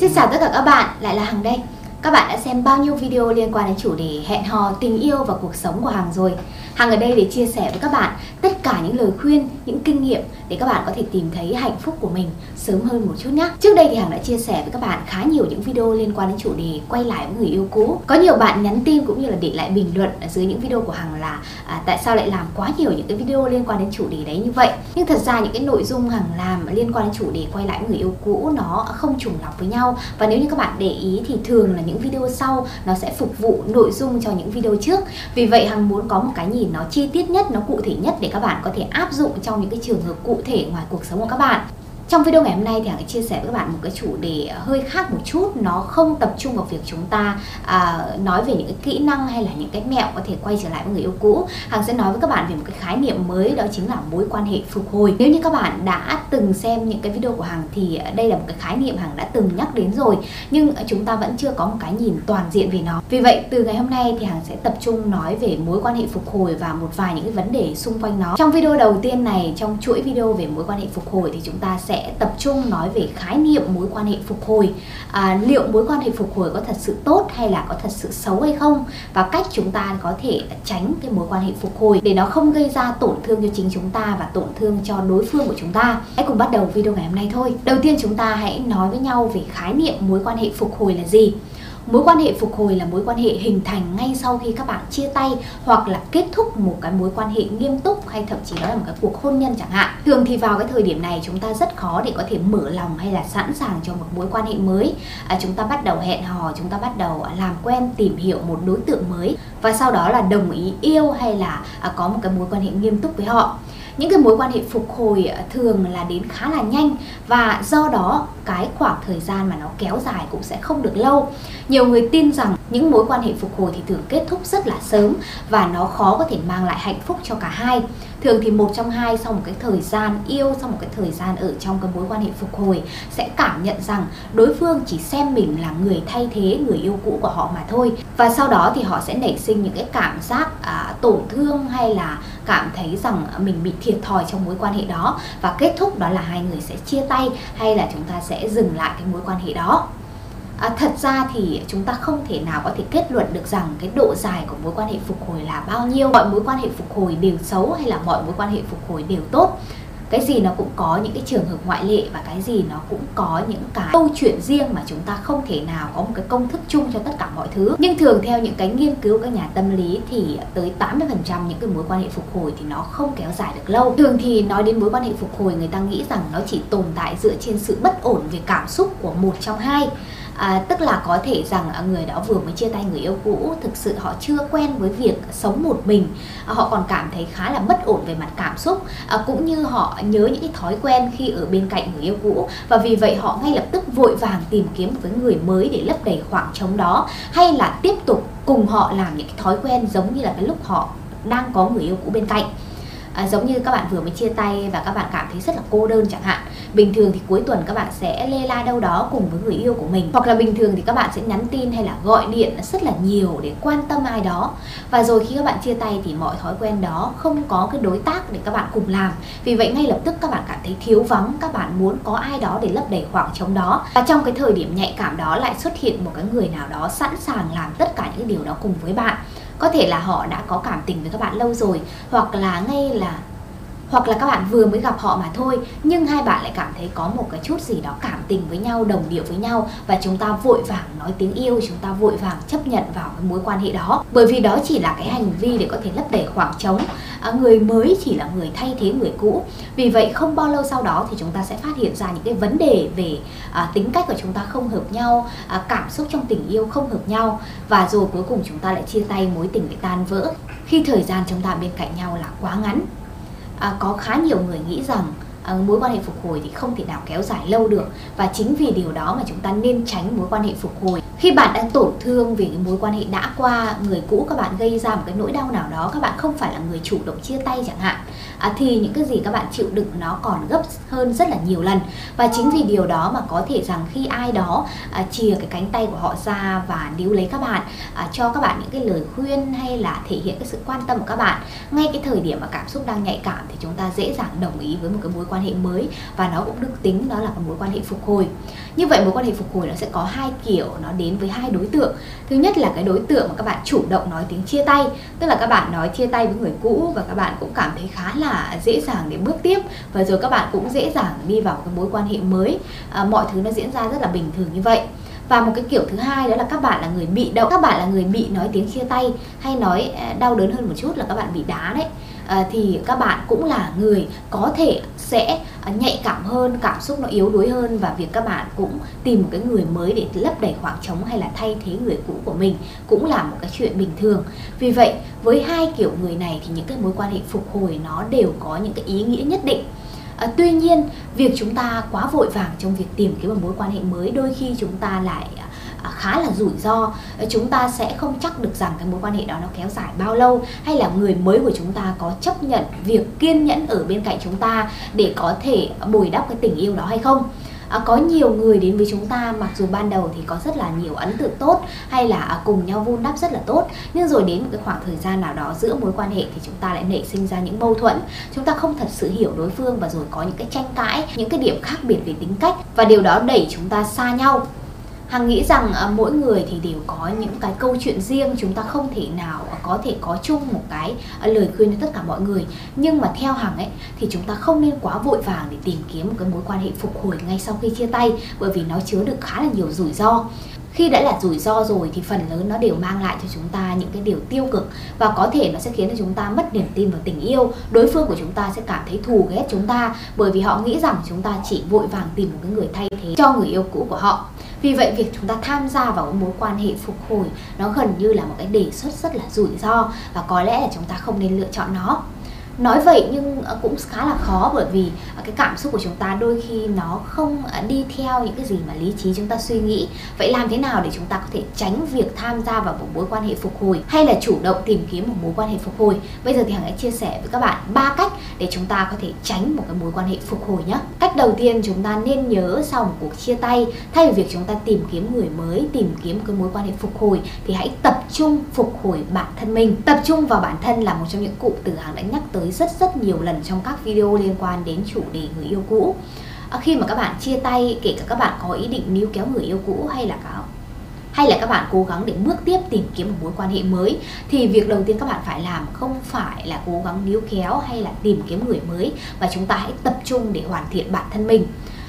Xin chào tất cả các bạn, lại là Hằng đây. Các bạn đã xem bao nhiêu video liên quan đến chủ đề hẹn hò, tình yêu và cuộc sống của Hằng rồi? Hằng ở đây để chia sẻ với các bạn tất cả những lời khuyên, những kinh nghiệm để các bạn có thể tìm thấy hạnh phúc của mình sớm hơn một chút nhé. Trước đây thì Hằng đã chia sẻ với các bạn khá nhiều những video liên quan đến chủ đề quay lại với người yêu cũ. Có nhiều bạn nhắn tin cũng như là để lại bình luận ở dưới những video của Hằng là à, tại sao lại làm quá nhiều những cái video liên quan đến chủ đề đấy như vậy. Nhưng thật ra những cái nội dung Hằng làm liên quan đến chủ đề quay lại với người yêu cũ nó không trùng lặp với nhau và nếu như các bạn để ý thì thường là những video sau nó sẽ phục vụ nội dung cho những video trước. Vì vậy Hằng muốn có một cái nhìn nó chi tiết nhất, nó cụ thể nhất để các bạn có thể áp dụng trong những cái trường hợp cụ thể ngoài cuộc sống của các bạn. Trong video ngày hôm nay thì Hằng chia sẻ với các bạn một cái chủ đề hơi khác một chút. Nó không tập trung vào việc chúng ta à, nói về những cái kỹ năng hay là những cái mẹo có thể quay trở lại với người yêu cũ. Hằng sẽ nói với các bạn về một cái khái niệm mới đó chính là mối quan hệ phục hồi. Nếu như các bạn đã từng xem những cái video của Hằng thì đây là một cái khái niệm Hằng đã từng nhắc đến rồi Nhưng chúng ta vẫn chưa có một cái nhìn toàn diện về nó. Vì vậy từ ngày hôm nay thì Hằng sẽ tập trung nói về mối quan hệ phục hồi và một vài những cái vấn đề xung quanh nó. Trong video đầu tiên này, trong chuỗi video về mối quan hệ phục hồi thì chúng ta sẽ tập trung nói về khái niệm mối quan hệ phục hồi. À, liệu mối quan hệ phục hồi có thật sự tốt hay là có thật sự xấu hay không? Và cách chúng ta có thể tránh cái mối quan hệ phục hồi để nó không gây ra tổn thương cho chính chúng ta và tổn thương cho đối phương của chúng ta. Hãy cùng bắt đầu video ngày hôm nay thôi. Đầu tiên chúng ta hãy nói với nhau về khái niệm mối quan hệ phục hồi là gì. Mối quan hệ phục hồi là mối quan hệ hình thành ngay sau khi các bạn chia tay hoặc là kết thúc một cái mối quan hệ nghiêm túc hay thậm chí đó là một cái cuộc hôn nhân chẳng hạn. Thường thì vào cái thời điểm này chúng ta rất khó để có thể mở lòng hay là sẵn sàng cho một mối quan hệ mới. À, chúng ta bắt đầu hẹn hò, chúng ta bắt đầu làm quen, tìm hiểu một đối tượng mới và sau đó là đồng ý yêu hay là à, có một cái mối quan hệ nghiêm túc với họ những cái mối quan hệ phục hồi à, thường là đến khá là nhanh và do đó cái khoảng thời gian mà nó kéo dài cũng sẽ không được lâu. Nhiều người tin rằng những mối quan hệ phục hồi thì thường kết thúc rất là sớm và nó khó có thể mang lại hạnh phúc cho cả hai. Thường thì một trong hai sau một cái thời gian yêu sau một cái thời gian ở trong cái mối quan hệ phục hồi sẽ cảm nhận rằng đối phương chỉ xem mình là người thay thế người yêu cũ của họ mà thôi. Và sau đó thì họ sẽ nảy sinh những cái cảm giác à, tổn thương hay là cảm thấy rằng mình bị thiệt thòi trong mối quan hệ đó. Và kết thúc đó là hai người sẽ chia tay hay là chúng ta sẽ dừng lại cái mối quan hệ đó. À, thật ra thì chúng ta không thể nào có thể kết luận được rằng cái độ dài của mối quan hệ phục hồi là bao nhiêu. Mọi mối quan hệ phục hồi đều xấu hay là mọi mối quan hệ phục hồi đều tốt? Cái gì nó cũng có những cái trường hợp ngoại lệ và cái gì nó cũng có những cái câu chuyện riêng mà chúng ta không thể nào có một cái công thức chung cho tất cả mọi thứ. Nhưng thường theo những cái nghiên cứu các nhà tâm lý thì tới 80% những cái mối quan hệ phục hồi thì nó không kéo dài được lâu. Thường thì nói đến mối quan hệ phục hồi người ta nghĩ rằng nó chỉ tồn tại dựa trên sự bất ổn về cảm xúc của một trong hai à, tức là có thể rằng người đó vừa mới chia tay người yêu cũ thực sự họ chưa quen với việc sống một mình. À, họ còn cảm thấy khá là bất ổn về mặt cảm xúc. À, cũng như họ nhớ những cái thói quen khi ở bên cạnh người yêu cũ. Và vì vậy họ ngay lập tức vội vàng tìm kiếm một cái người mới để lấp đầy khoảng trống đó. Hay là tiếp tục cùng họ làm những cái thói quen giống như là cái lúc họ đang có người yêu cũ bên cạnh. À, giống như các bạn vừa mới chia tay và các bạn cảm thấy rất là cô đơn chẳng hạn bình thường thì cuối tuần các bạn sẽ lê la đâu đó cùng với người yêu của mình. Hoặc là bình thường thì các bạn sẽ nhắn tin hay là gọi điện rất là nhiều để quan tâm ai đó. Và rồi khi các bạn chia tay thì mọi thói quen đó không có cái đối tác để các bạn cùng làm. Vì vậy ngay lập tức các bạn cảm thấy thiếu vắng, các bạn muốn có ai đó để lấp đầy khoảng trống đó. Và trong cái thời điểm nhạy cảm đó lại xuất hiện một cái người nào đó sẵn sàng làm tất cả những điều đó cùng với bạn. Có thể là họ đã có cảm tình với các bạn lâu rồi, hoặc là ngay là hoặc là các bạn vừa mới gặp họ mà thôi nhưng hai bạn lại cảm thấy có một cái chút gì đó cảm tình với nhau đồng điệu với nhau và chúng ta vội vàng nói tiếng yêu chúng ta vội vàng chấp nhận vào cái mối quan hệ đó. Bởi vì đó chỉ là cái hành vi để có thể lấp đầy khoảng trống. À, người mới chỉ là người thay thế người cũ. Vì vậy không bao lâu sau đó thì chúng ta sẽ phát hiện ra những cái vấn đề về à, tính cách của chúng ta không hợp nhau à, cảm xúc trong tình yêu không hợp nhau. Và rồi cuối cùng chúng ta lại chia tay mối tình bị tan vỡ. Khi thời gian chúng ta bên cạnh nhau là quá ngắn à, có khá nhiều người nghĩ rằng Ờ, mối quan hệ phục hồi thì không thể nào kéo dài lâu được. Và chính vì điều đó mà chúng ta nên tránh mối quan hệ phục hồi. Khi bạn đang tổn thương vì cái mối quan hệ đã qua người cũ các bạn gây ra một cái nỗi đau nào đó các bạn không phải là người chủ động chia tay chẳng hạn à, thì những cái gì các bạn chịu đựng nó còn gấp hơn rất là nhiều lần. Và chính vì điều đó mà có thể rằng khi ai đó à, chìa cái cánh tay của họ ra và níu lấy các bạn à, cho các bạn những cái lời khuyên hay là thể hiện cái sự quan tâm của các bạn ngay cái thời điểm mà cảm xúc đang nhạy cảm thì chúng ta dễ dàng đồng ý với một cái mối quan quan hệ mới và nó cũng được tính đó là một mối quan hệ phục hồi. Như vậy mối quan hệ phục hồi nó sẽ có hai kiểu nó đến với hai đối tượng. Thứ nhất là cái đối tượng mà các bạn chủ động nói tiếng chia tay tức là các bạn nói chia tay với người cũ và các bạn cũng cảm thấy khá là dễ dàng để bước tiếp. Và rồi các bạn cũng dễ dàng đi vào cái mối quan hệ mới. À, mọi thứ nó diễn ra rất là bình thường như vậy. Và một cái kiểu thứ hai đó là các bạn là người bị động. Các bạn là người bị nói tiếng chia tay hay nói à, đau đớn hơn một chút là các bạn bị đá đấy. Ờ, thì các bạn cũng là người có thể sẽ ờ, nhạy cảm hơn cảm xúc nó yếu đuối hơn và việc các bạn cũng tìm một cái người mới để lấp đầy khoảng trống hay là thay thế người cũ của mình cũng là một cái chuyện bình thường. Vì vậy với hai kiểu người này thì những cái mối quan hệ phục hồi nó đều có những cái ý nghĩa nhất định. À, tuy nhiên, việc chúng ta quá vội vàng trong việc tìm kiếm một mối quan hệ mới đôi khi chúng ta lại à, À, khá là rủi ro. Ờ, chúng ta sẽ không chắc được rằng cái mối quan hệ đó nó kéo dài bao lâu hay là người mới của chúng ta có chấp nhận việc kiên nhẫn ở bên cạnh chúng ta để có thể bồi đắp cái tình yêu đó hay không? À, có nhiều người đến với chúng ta mặc dù ban đầu thì có rất là nhiều ấn tượng tốt hay là à, cùng nhau vun đắp rất là tốt nhưng rồi đến một cái khoảng thời gian nào đó giữa mối quan hệ thì chúng ta lại nảy sinh ra những mâu thuẫn. Chúng ta không thật sự hiểu đối phương và rồi có những cái tranh cãi những cái điểm khác biệt về tính cách và điều đó đẩy chúng ta xa nhau. Hằng nghĩ rằng uh, mỗi người thì đều có những cái câu chuyện riêng chúng ta không thể nào ờ, có thể có chung một cái uh, lời khuyên cho tất cả mọi người. Nhưng mà theo Hằng ấy thì chúng ta không nên quá vội vàng để tìm kiếm một cái mối quan hệ phục hồi ngay sau khi chia tay bởi vì nó chứa được khá là nhiều rủi ro. Khi đã là rủi ro rồi thì phần lớn nó đều mang lại cho chúng ta những cái điều tiêu cực và có thể nó sẽ khiến cho chúng ta mất niềm tin vào tình yêu. Đối phương của chúng ta sẽ cảm thấy thù ghét chúng ta bởi vì họ nghĩ rằng chúng ta chỉ vội vàng tìm một cái người thay thế cho người yêu cũ của họ vì vậy, việc chúng ta tham gia vào mối quan hệ phục hồi, nó gần như là một cái đề xuất rất là rủi ro và có lẽ là chúng ta không nên lựa chọn nó nói vậy nhưng ờ, cũng khá là khó bởi vì ờ, cái cảm xúc của chúng ta đôi khi nó không ờ, đi theo những cái gì mà lý trí chúng ta suy nghĩ. Vậy làm thế nào để chúng ta có thể tránh việc tham gia vào một mối quan hệ phục hồi hay là chủ động tìm kiếm một mối quan hệ phục hồi? Bây giờ thì hằng hãy chia sẻ với các bạn ba cách để chúng ta có thể tránh một cái mối quan hệ phục hồi nhé cách đầu tiên chúng ta nên nhớ sau một cuộc chia tay, thay vì việc chúng ta tìm kiếm người mới, tìm kiếm cái mối quan hệ phục hồi thì hãy tập trung phục hồi bản thân mình. Tập trung vào bản thân là một trong những cụm từ hàng đã nhắc tới tới rất rất nhiều lần trong các video liên quan đến chủ đề người yêu cũ. À, khi mà các bạn chia tay kể cả các bạn có ý định níu kéo người yêu cũ hay là cả hay là các bạn cố gắng để bước tiếp tìm kiếm một mối quan hệ mới thì việc đầu tiên các bạn phải làm không phải là cố gắng níu kéo hay là tìm kiếm người mới và chúng ta hãy tập trung để hoàn thiện bản thân mình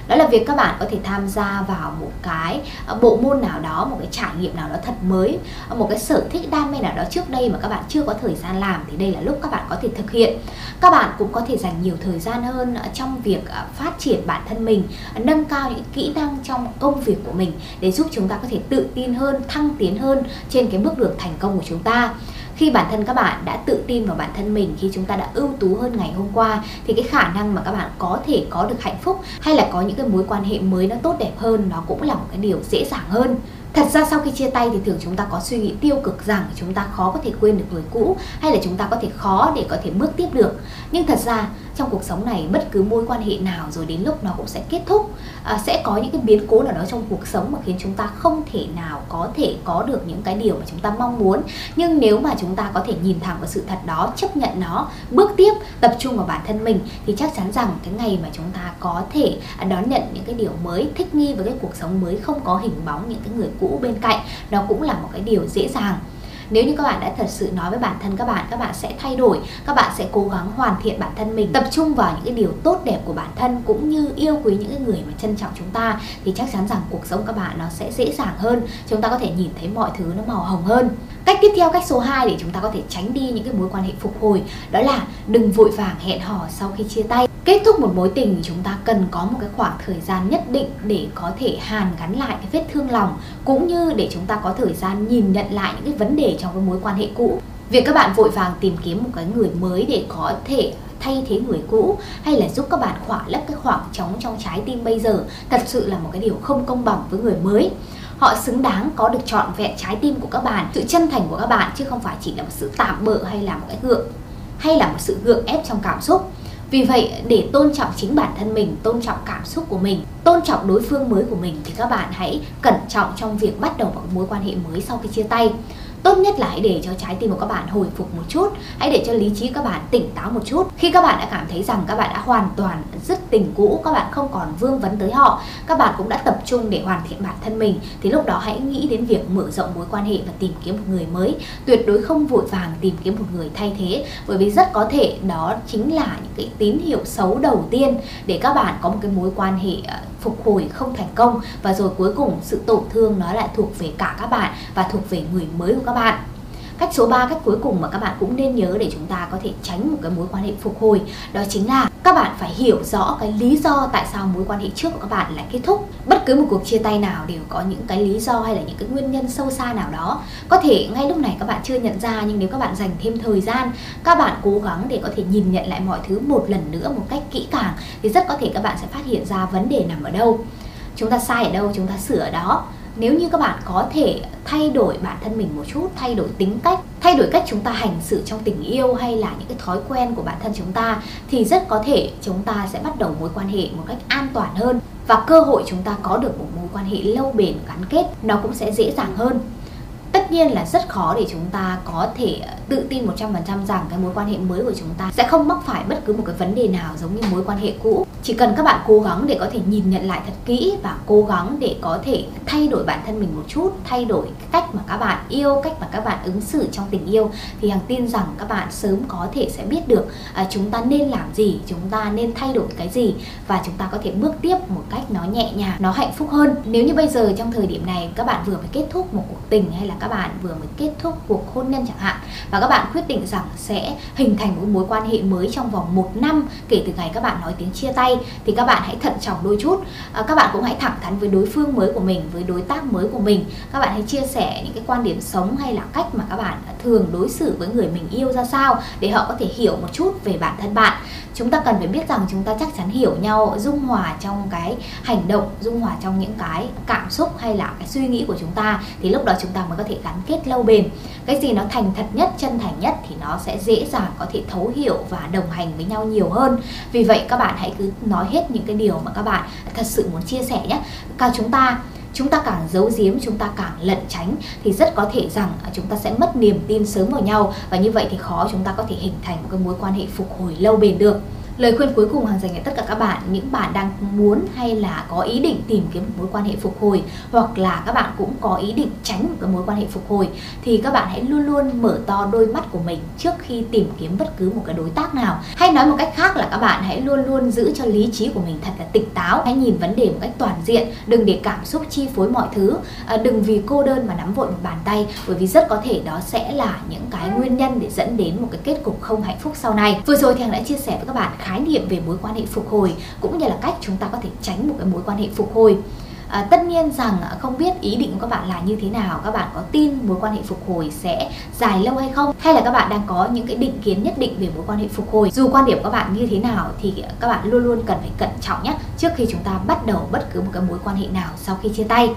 đó là việc các bạn có thể tham gia vào một cái ờ, bộ môn nào đó, một cái trải nghiệm nào đó thật mới ờ, một cái sở thích đam mê nào đó trước đây mà các bạn chưa có thời gian làm thì đây là lúc các bạn có thể thực hiện. Các bạn cũng có thể dành nhiều thời gian hơn ờ, trong việc phát triển bản thân mình nâng cao những kỹ năng trong công việc của mình để giúp chúng ta có thể tự tin hơn, thăng tiến hơn trên cái bước đường thành công của chúng ta khi bản thân các bạn đã tự tin vào bản thân mình, khi chúng ta đã ưu tú hơn ngày hôm qua, thì cái khả năng mà các bạn có thể có được hạnh phúc hay là có những cái mối quan hệ mới nó tốt đẹp hơn, nó cũng là một cái điều dễ dàng hơn Thật ra sau khi chia tay thì thường chúng ta có suy nghĩ tiêu cực rằng chúng ta khó có thể quên được người cũ hay là chúng ta có thể khó để có thể bước tiếp được. Nhưng thật ra trong cuộc sống này bất cứ mối quan hệ nào rồi đến lúc nó cũng sẽ kết thúc à, sẽ có những cái biến cố nào đó trong cuộc sống mà khiến chúng ta không thể nào có thể có được những cái điều mà chúng ta mong muốn. Nhưng nếu mà chúng ta có thể nhìn thẳng vào sự thật đó chấp nhận nó bước tiếp tập trung vào bản thân mình thì chắc chắn rằng cái ngày mà chúng ta có thể à, đón nhận những cái điều mới thích nghi với cái cuộc sống mới không có hình bóng những cái người cũ bên cạnh nó cũng là một cái điều dễ dàng nếu như các bạn đã thật sự nói với bản thân các bạn các bạn sẽ thay đổi, các bạn sẽ cố gắng hoàn thiện bản thân mình, tập trung vào những cái điều tốt đẹp của bản thân cũng như yêu quý những cái người mà trân trọng chúng ta, thì chắc chắn rằng cuộc sống các bạn nó sẽ dễ dàng hơn. Chúng ta có thể nhìn thấy mọi thứ nó màu hồng hơn cách tiếp theo, cách số 2 để chúng ta có thể tránh đi những cái mối quan hệ phục hồi, đó là đừng vội vàng hẹn hò sau khi chia tay. Kết thúc một mối tình, chúng ta cần có một cái khoảng thời gian nhất định để có thể hàn gắn lại cái vết thương lòng, cũng như để chúng ta có thời gian nhìn nhận lại những cái vấn đề trong cái mối quan hệ cũ. Việc các bạn vội vàng tìm kiếm một cái người mới để có thể thay thế người cũ, hay là giúp các bạn khỏa lấp cái khoảng trống trong trái tim bây giờ, thật sự là một cái điều không công bằng với người mới họ xứng đáng có được trọn vẹn trái tim của các bạn sự chân thành của các bạn chứ không phải chỉ là một sự tạm bợ hay là một cái gượng hay là một sự gượng ép trong cảm xúc vì vậy để tôn trọng chính bản thân mình, tôn trọng cảm xúc của mình, tôn trọng đối phương mới của mình thì các bạn hãy cẩn trọng trong việc bắt đầu một mối quan hệ mới sau khi chia tay tốt nhất là hãy để cho trái tim của các bạn hồi phục một chút. Hãy để cho lý trí các bạn tỉnh táo một chút. Khi các bạn đã cảm thấy rằng các bạn đã hoàn toàn dứt tình cũ, các bạn không còn vương vấn tới họ, các bạn cũng đã tập trung để hoàn thiện bản thân mình, thì lúc đó hãy nghĩ đến việc mở rộng mối quan hệ và tìm kiếm một người mới. Tuyệt đối không vội vàng tìm kiếm một người thay thế, bởi vì rất có thể đó chính là những cái tín hiệu xấu đầu tiên để các bạn có một cái mối quan hệ ờ, phục hồi không thành công. Và rồi cuối cùng, sự tổn thương nó lại thuộc về cả các bạn và thuộc về người mới của các bạn. Cách số 3 cách cuối cùng mà các bạn cũng nên nhớ để chúng ta có thể tránh một cái mối quan hệ phục hồi, đó chính là các bạn phải hiểu rõ cái lý do tại sao mối quan hệ trước của các bạn lại kết thúc. Bất cứ một cuộc chia tay nào đều có những cái lý do hay là những cái nguyên nhân sâu xa nào đó. Có thể ngay lúc này các bạn chưa nhận ra, nhưng nếu các bạn dành thêm thời gian, các bạn cố gắng để có thể nhìn nhận lại mọi thứ một lần nữa một cách kỹ càng, thì rất có thể các bạn sẽ phát hiện ra vấn đề nằm ở đâu. Chúng ta sai ở đâu, chúng ta sửa ở đó nếu như các bạn có thể thay đổi bản thân mình một chút, thay đổi tính cách, thay đổi cách chúng ta hành xử trong tình yêu hay là những cái thói quen của bản thân chúng ta, thì rất có thể chúng ta sẽ bắt đầu mối quan hệ một cách an toàn hơn và cơ hội chúng ta có được một mối quan hệ lâu bền, gắn kết, nó cũng sẽ dễ dàng hơn. Tất nhiên là rất khó để chúng ta có thể tự tin 100% rằng cái mối quan hệ mới của chúng ta sẽ không mắc phải bất cứ một cái vấn đề nào giống như mối quan hệ cũ chỉ cần các bạn cố gắng để có thể nhìn nhận lại thật kỹ và cố gắng để có thể thay đổi bản thân mình một chút thay đổi cách mà các bạn yêu cách mà các bạn ứng xử trong tình yêu thì hằng tin rằng các bạn sớm có thể sẽ biết được à, chúng ta nên làm gì chúng ta nên thay đổi cái gì và chúng ta có thể bước tiếp một cách nó nhẹ nhàng nó hạnh phúc hơn. Nếu như bây giờ trong thời điểm này các bạn vừa mới kết thúc một cuộc tình hay là các bạn vừa mới kết thúc cuộc hôn nhân chẳng hạn và các bạn quyết định rằng sẽ hình thành một mối quan hệ mới trong vòng một năm kể từ ngày các bạn nói tiếng chia tay. Thì các bạn hãy thận trọng đôi chút. À, các bạn cũng hãy thẳng thắn với đối phương mới của mình với đối tác mới của mình. Các bạn hãy chia sẻ những cái quan điểm sống hay là cách mà các bạn thường đối xử với người mình yêu ra sao để họ có thể hiểu một chút về bản thân bạn chúng ta cần phải biết rằng chúng ta chắc chắn hiểu nhau, dung hòa trong cái hành động, dung hòa trong những cái cảm xúc hay là cái suy nghĩ của chúng ta. Thì lúc đó chúng ta mới có thể gắn kết lâu bền. Cái gì nó thành thật nhất, chân thành nhất thì nó sẽ dễ dàng có thể thấu hiểu và đồng hành với nhau nhiều hơn. Vì vậy các bạn hãy cứ nói hết những cái điều mà các bạn thật sự muốn chia sẻ nhé. Cả chúng ta chúng ta càng giấu giếm, chúng ta càng lẩn tránh, thì rất có thể rằng à, chúng ta sẽ mất niềm tin sớm vào nhau. Và như vậy thì khó chúng ta có thể hình thành một cái mối quan hệ phục hồi lâu bền được. Lời khuyên cuối cùng hàng dành cho tất cả các bạn, những bạn đang muốn hay là có ý định tìm kiếm một mối quan hệ phục hồi hoặc là các bạn cũng có ý định tránh một cái mối quan hệ phục hồi thì các bạn hãy luôn luôn mở to đôi mắt của mình trước khi tìm kiếm bất cứ một cái đối tác nào. Hay nói một cách khác là các bạn hãy luôn luôn giữ cho lý trí của mình thật là tỉnh táo, hãy nhìn vấn đề một cách toàn diện, đừng để cảm xúc chi phối mọi thứ, à, đừng vì cô đơn mà nắm vội một bàn tay bởi vì rất có thể đó sẽ là những cái nguyên nhân để dẫn đến một cái kết cục không hạnh phúc sau này. Vừa rồi thì Hằng đã chia sẻ với các bạn khái niệm về mối quan hệ phục hồi cũng như là cách chúng ta có thể tránh một cái mối quan hệ phục hồi. À, tất nhiên rằng không biết ý định của các bạn là như thế nào các bạn có tin mối quan hệ phục hồi sẽ dài lâu hay không hay là các bạn đang có những cái định kiến nhất định về mối quan hệ phục hồi. Dù quan điểm của các bạn như thế nào thì các bạn luôn luôn cần phải cẩn trọng nhé trước khi chúng ta bắt đầu bất cứ một cái mối quan hệ nào sau khi chia tay.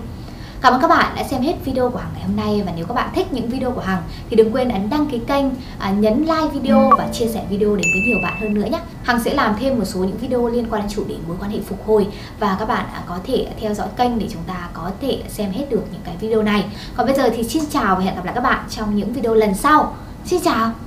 Cảm ơn các bạn đã xem hết video của Hằng ngày hôm nay và nếu các bạn thích những video của Hằng thì đừng quên ấn đăng ký kênh, à, nhấn like video và chia sẻ video đến với nhiều bạn hơn nữa nhé. Hằng sẽ làm thêm một số những video liên quan đến chủ đề mối quan hệ phục hồi và các bạn à, có thể theo dõi kênh để chúng ta có thể xem hết được những cái video này. Còn bây giờ thì xin chào và hẹn gặp lại các bạn trong những video lần sau. Xin chào!